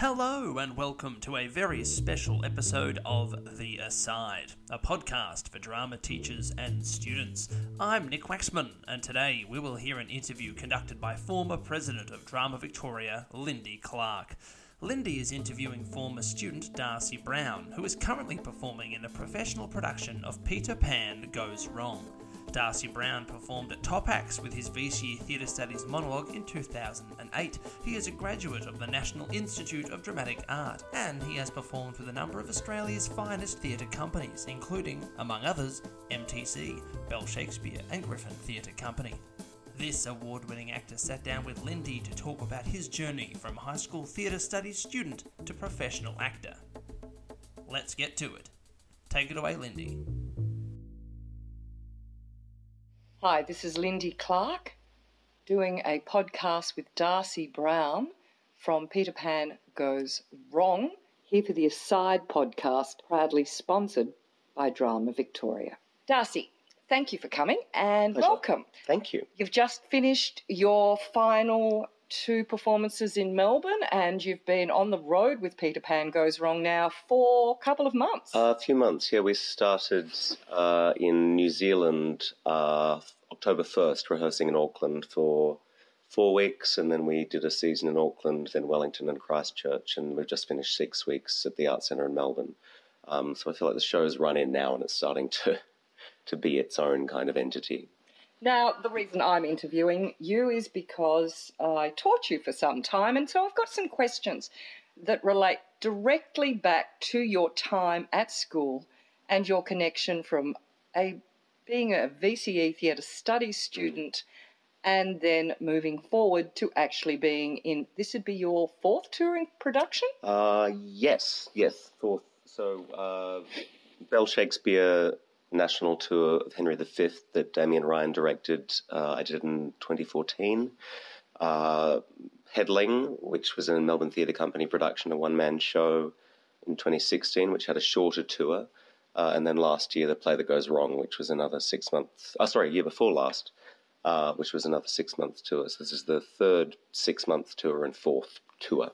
Hello, and welcome to a very special episode of The Aside, a podcast for drama teachers and students. I'm Nick Waxman, and today we will hear an interview conducted by former president of Drama Victoria, Lyndy Clarke. Lyndy is interviewing former student Darcy Brown, who is currently performing in a professional production of Peter Pan Goes Wrong. Darcy Brown performed at Top Acts with his VCE Theatre Studies monologue in 2008. He is a graduate of the National Institute of Dramatic Art, and he has performed with a number of Australia's finest theatre companies, including, among others, MTC, Bell Shakespeare, and Griffin Theatre Company. This award winning actor sat down with Lyndy to talk about his journey from high school theatre studies student to professional actor. Let's get to it. Take it away, Lyndy. Hi, this is Lyndy Clarke doing a podcast with Darcy Brown from Peter Pan Goes Wrong, here for the Aside podcast, proudly sponsored by Drama Victoria. Darcy, thank you for coming and Pleasure. welcome. Thank you. You've just finished your final two performances in Melbourne and you've been on the road with Peter Pan Goes Wrong now for a couple of months. A few months. Yeah, we started uh, in New Zealand uh, October 1st, rehearsing in Auckland for four weeks, and then we did a season in Auckland, then Wellington and Christchurch, and we've just finished six weeks at the Art Centre in Melbourne. Um, so I feel like the show's run in now and it's starting to, to be its own kind of entity. Now, the reason I'm interviewing you is because I taught you for some time, and so I've got some questions that relate directly back to your time at school and your connection from a being a VCE theatre studies student and then moving forward to actually being in this would be your fourth touring production? Uh, yes, yes. Fourth. So, uh, Bell Shakespeare national tour of Henry V that Damien Ryan directed. Uh, I did in 2014. Uh, Headling, which was a Melbourne Theatre Company production, a one man show in 2016, which had a shorter tour. Uh, and then last year, The Play That Goes Wrong, which was another six months. Oh, sorry, year before last, uh, which was another six month tour. So this is the third six month tour and fourth tour.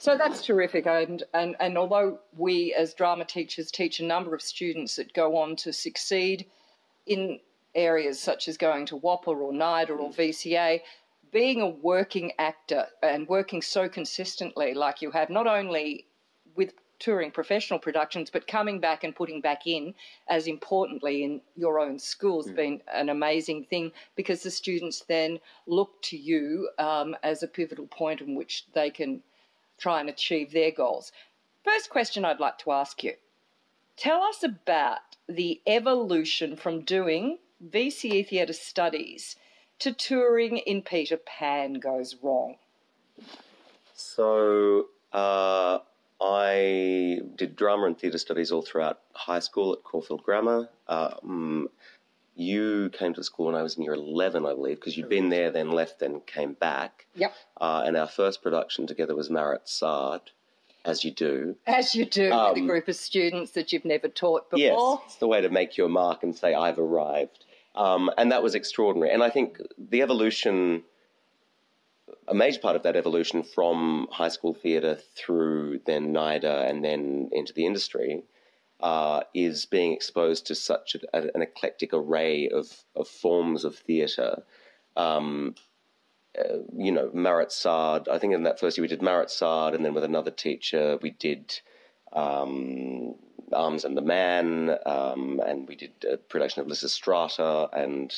So that's terrific. And, and, and although we as drama teachers teach a number of students that go on to succeed in areas such as going to WAAPA or NIDA or VCA, being a working actor and working so consistently like you have, not only with touring professional productions, but coming back and putting back in, as importantly in your own school, has been an amazing thing because the students then look to you um, as a pivotal point in which they can try and achieve their goals. First question I'd like to ask you tell us about the evolution from doing VCE theatre studies to touring in Peter Pan Goes Wrong. So uh, I did drama and theatre studies all throughout high school at Caulfield Grammar. Um, you came to school when I was in year 11, I believe, because you'd been there, then left, then came back. Yep. Uh, and our first production together was Marat Sade, as you do. As you do with a Um, group of students that you've never taught before. Yes, it's the way to make your mark and say, I've arrived. Um, and that was extraordinary. And I think the evolution, a major part of that evolution from high school theatre through then NIDA and then into the industry uh, is being exposed to such a, an eclectic array of, of forms of theatre. Um, uh, you know, Marat Sade, I think in that first year we did Marat Sade, and then with another teacher we did um, Arms and the Man, um, and we did a production of Lysistrata, and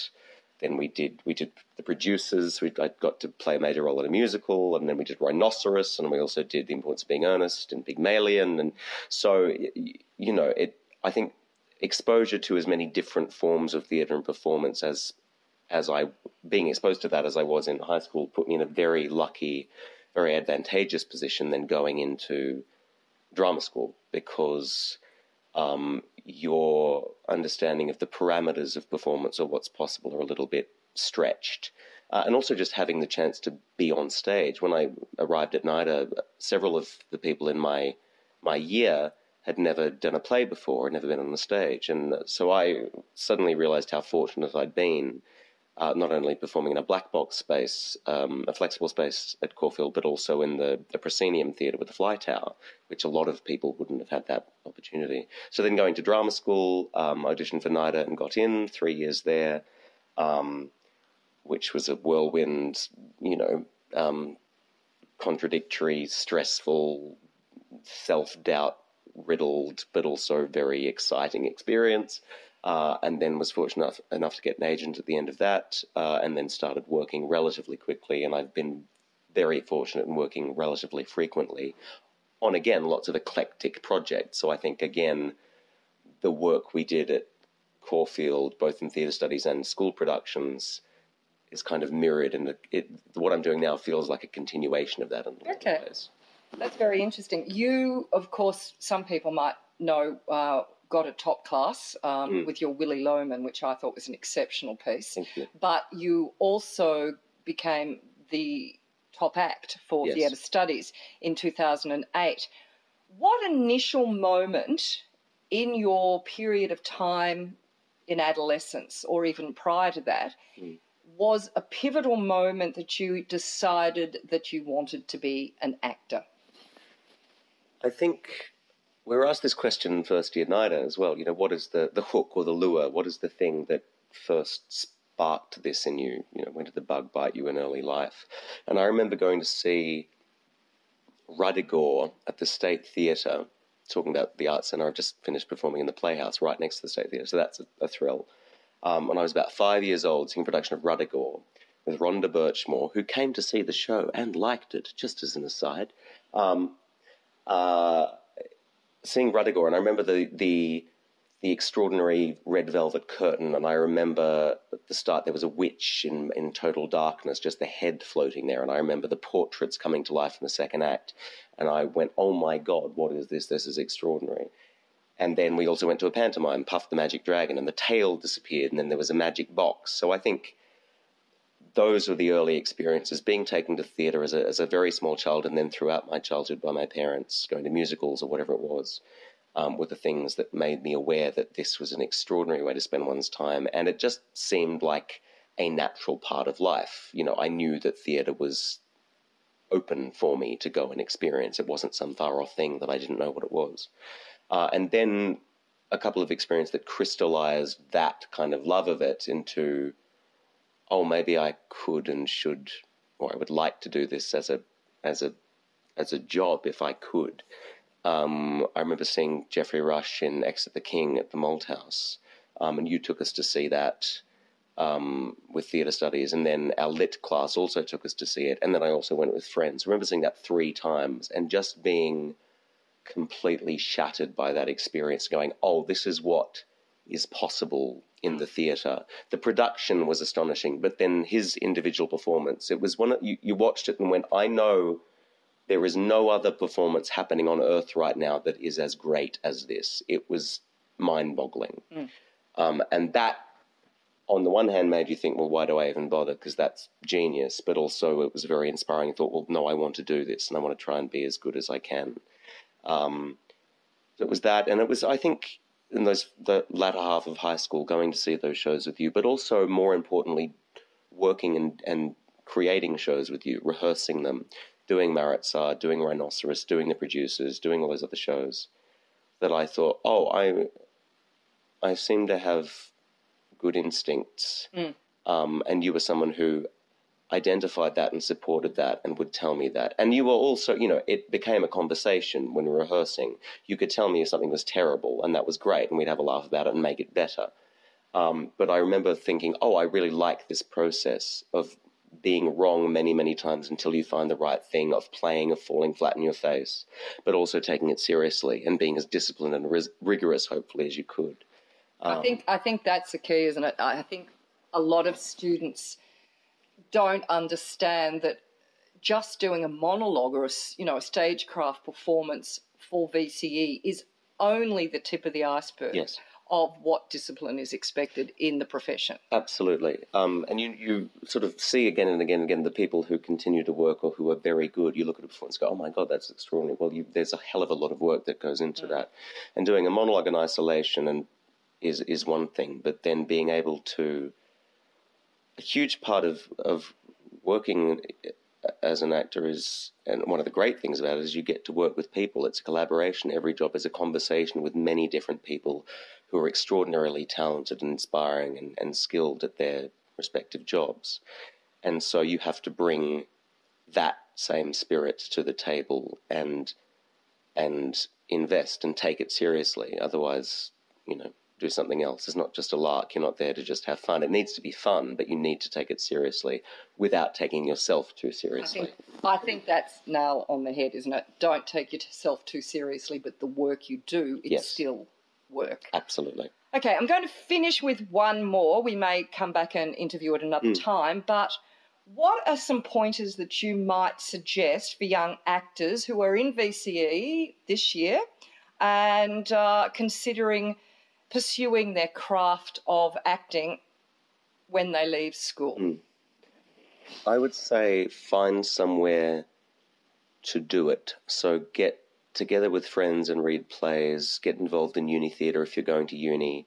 then we did we did the producers. We I got to play a major role in a musical, and then we did Rhinoceros, and we also did The Importance of Being Earnest and Pygmalion, and so you know it. I think exposure to as many different forms of theatre and performance as as I being exposed to that as I was in high school put me in a very lucky, very advantageous position than going into drama school because um, your understanding of the parameters of performance or what's possible are a little bit stretched. Uh, and also just having the chance to be on stage. When I arrived at NIDA, several of the people in my my year had never done a play before, had never been on the stage, and so I suddenly realised how fortunate I'd been uh, not only performing in a black box space, um, a flexible space at Caulfield, but also in the, the proscenium theatre with the fly tower, which a lot of people wouldn't have had that opportunity. So then going to drama school, um, auditioned for NIDA and got in, three years there, um, which was a whirlwind, you know, um, contradictory, stressful, self doubt riddled, but also very exciting experience. Uh, and then was fortunate enough, enough, to get an agent at the end of that, uh, and then started working relatively quickly. And I've been very fortunate in working relatively frequently on, again, lots of eclectic projects. So I think, again, the work we did at Caulfield, both in theatre studies and school productions, is kind of mirrored, and what I'm doing now feels like a continuation of that in okay. ways. That's very interesting. You, of course, some people might know. Uh, got a top class um, mm. with your Willy Loman, which I thought was an exceptional piece. You. But you also became the top act for yes. theatre studies in 2008. What initial moment in your period of time in adolescence, or even prior to that, mm. was a pivotal moment that you decided that you wanted to be an actor? I think we were asked this question in first year NIDA as well. You know, what is the, the hook or the lure? What is the thing that first sparked this in you? You know, when did the bug bite you in early life? And I remember going to see Ruddigore at the State Theatre, talking about the Arts Centre. I've just finished performing in the Playhouse right next to the State Theatre, so that's a, a thrill. Um, when I was about five years old, seeing a production of Ruddigore with Rhonda Burchmore, who came to see the show and liked it, just as an aside. Um, uh, seeing Ruddigore, and I remember the the the extraordinary red velvet curtain, and I remember at the start there was a witch in in total darkness, just the head floating there, and I remember the portraits coming to life in the second act, and I went, "Oh my God, what is this? This is extraordinary." And then we also went to a pantomime, Puff the Magic Dragon, and the tail disappeared, and then there was a magic box. So I think those were the early experiences. Being taken to theatre as a, as a very small child, and then throughout my childhood by my parents, going to musicals or whatever it was, um, were the things that made me aware that this was an extraordinary way to spend one's time. And it just seemed like a natural part of life. You know, I knew that theatre was open for me to go and experience. It wasn't some far off thing that I didn't know what it was. Uh, and then a couple of experiences that crystallized that kind of love of it into oh, maybe I could and should, or I would like to do this as a as a as a job if I could. Um, I remember seeing Geoffrey Rush in Exit the King at the Malthouse, um, and you took us to see that um, with theatre studies, and then our lit class also took us to see it, and then I also went with friends. I remember seeing that three times, and just being completely shattered by that experience, going, "Oh, this is what is possible in the theatre. The production was astonishing, but then his individual performance, it was one you, you watched it and went, I know there is no other performance happening on earth right now that is as great as this. It was mind boggling. Mm. Um, and that, on the one hand, made you think, well, why do I even bother? Because that's genius. But also, it was very inspiring. I thought, well, no, I want to do this and I want to try and be as good as I can. Um, it was that. And it was, I think, in those the latter half of high school, going to see those shows with you, but also more importantly, working and, and creating shows with you, rehearsing them, doing Marat/Sade, doing Rhinoceros, doing the producers, doing all those other shows, that I thought, oh, I I seem to have good instincts, mm. um, and you were someone who identified that and supported that and would tell me that. And you were also, you know, it became a conversation when we were rehearsing. You could tell me if something was terrible, and that was great, and we'd have a laugh about it and make it better. Um, but I remember thinking, oh, I really like this process of being wrong many, many times until you find the right thing, of playing, of falling flat in your face, but also taking it seriously and being as disciplined and ris- rigorous, hopefully, as you could. Um, I think I think that's the key, isn't it? I think a lot of students don't understand that just doing a monologue or a, you know a stagecraft performance for VCE is only the tip of the iceberg yes. of what discipline is expected in the profession. Absolutely, um, and you you sort of see again and again and again the people who continue to work or who are very good. You look at a performance, and go, oh my god, that's extraordinary. Well, you, there's a hell of a lot of work that goes into mm. that, and doing a monologue in isolation and is is one thing, but then being able to a huge part of of working as an actor is, and one of the great things about it is you get to work with people. It's a collaboration. Every job is a conversation with many different people who are extraordinarily talented and inspiring and, and skilled at their respective jobs. And so you have to bring that same spirit to the table and and invest and take it seriously. Otherwise, you know, do something else. It's not just a lark. You're not there to just have fun. It needs to be fun, but you need to take it seriously without taking yourself too seriously. I think, I think that's nail on the head, isn't it? Don't take yourself too seriously, but the work you do is Yes. still work. Absolutely. Okay, I'm going to finish with one more. We may come back and interview at another time, but what are some pointers that you might suggest for young actors who are in VCE this year and uh, considering pursuing their craft of acting when they leave school? I would say find somewhere to do it. So get together with friends and read plays. Get involved in uni theatre if you're going to uni.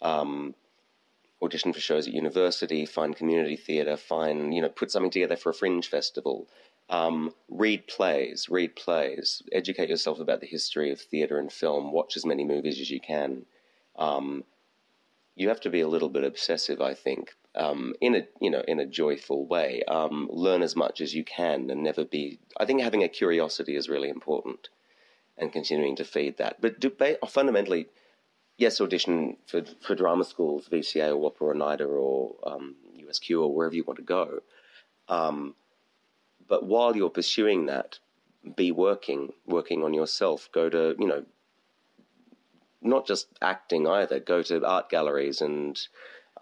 Um, audition for shows at university. Find community theatre. Find you know put something together for a fringe festival. Um, read plays. Read plays. Educate yourself about the history of theatre and film. Watch as many movies as you can. Um, you have to be a little bit obsessive, I think, um, in a you know in a joyful way. Um, learn as much as you can and never be. I think having a curiosity is really important, and continuing to feed that. But do, fundamentally, yes, audition for for drama schools, VCA or WAAPA or NIDA or um, USQ or wherever you want to go. Um, but while you're pursuing that, be working, working on yourself. Go to you know not just acting either. Go to art galleries and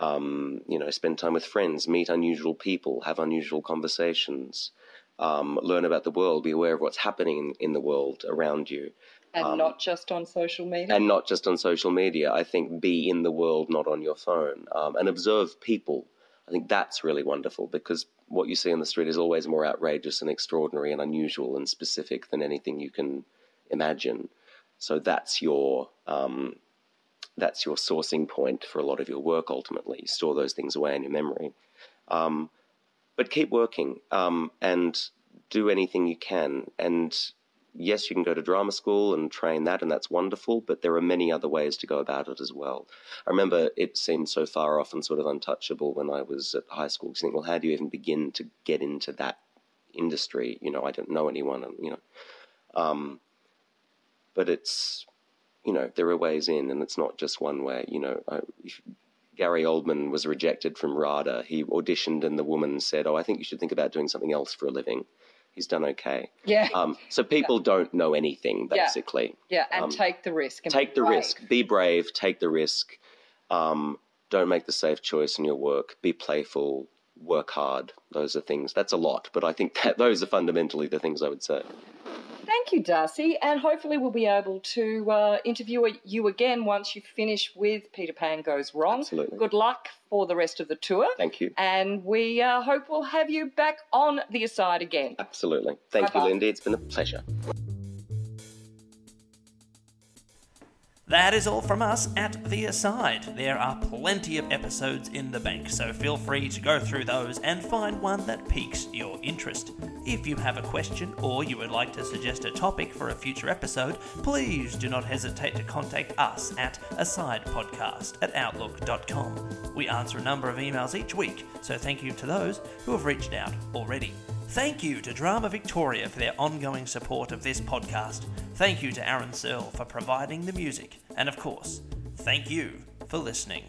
um, you know spend time with friends, meet unusual people, have unusual conversations, um, learn about the world, be aware of what's happening in the world around you, And not just on social media? and not just on social media. I think be in the world, not on your phone, um, and observe people. I think that's really wonderful because what you see on the street is always more outrageous and extraordinary and unusual and specific than anything you can imagine. So that's your um, that's your sourcing point for a lot of your work. Ultimately, you store those things away in your memory, um, but keep working um, and do anything you can. And yes, you can go to drama school and train that, and that's wonderful. But there are many other ways to go about it as well. I remember it seemed so far off and sort of untouchable when I was at high school. 'cause you think, well, how do you even begin to get into that industry? You know, I don't know anyone, and you know. Um, but it's you know there are ways in, and it's not just one way. You know, I, if Gary Oldman was rejected from RADA. He auditioned, and the woman said, "Oh, I think you should think about doing something else for a living." He's done okay. yeah. Um, so people don't know anything basically. yeah, yeah. and um, take the risk. Take the brave. risk. Be brave. Take the risk. Um, don't make the safe choice in your work. Be playful. Work hard. Those are things. That's a lot, but I think that those are fundamentally the things I would say. Thank you, Darcy, and hopefully we'll be able to uh, interview you again once you finish with Peter Pan Goes Wrong. Absolutely. Good luck for the rest of the tour. Thank you. And we uh, hope we'll have you back on the aside again. Absolutely. Thank Bye-bye. you, Lyndy. It's been a pleasure. That is all from us at The Aside. There are plenty of episodes in the bank, so feel free to go through those and find one that piques your interest. If you have a question or you would like to suggest a topic for a future episode, please do not hesitate to contact us at asidepodcast at outlook.com. We answer a number of emails each week, so thank you to those who have reached out already. Thank you to Drama Victoria for their ongoing support of this podcast. Thank you to Aaron Searle for providing the music. And of course, thank you for listening.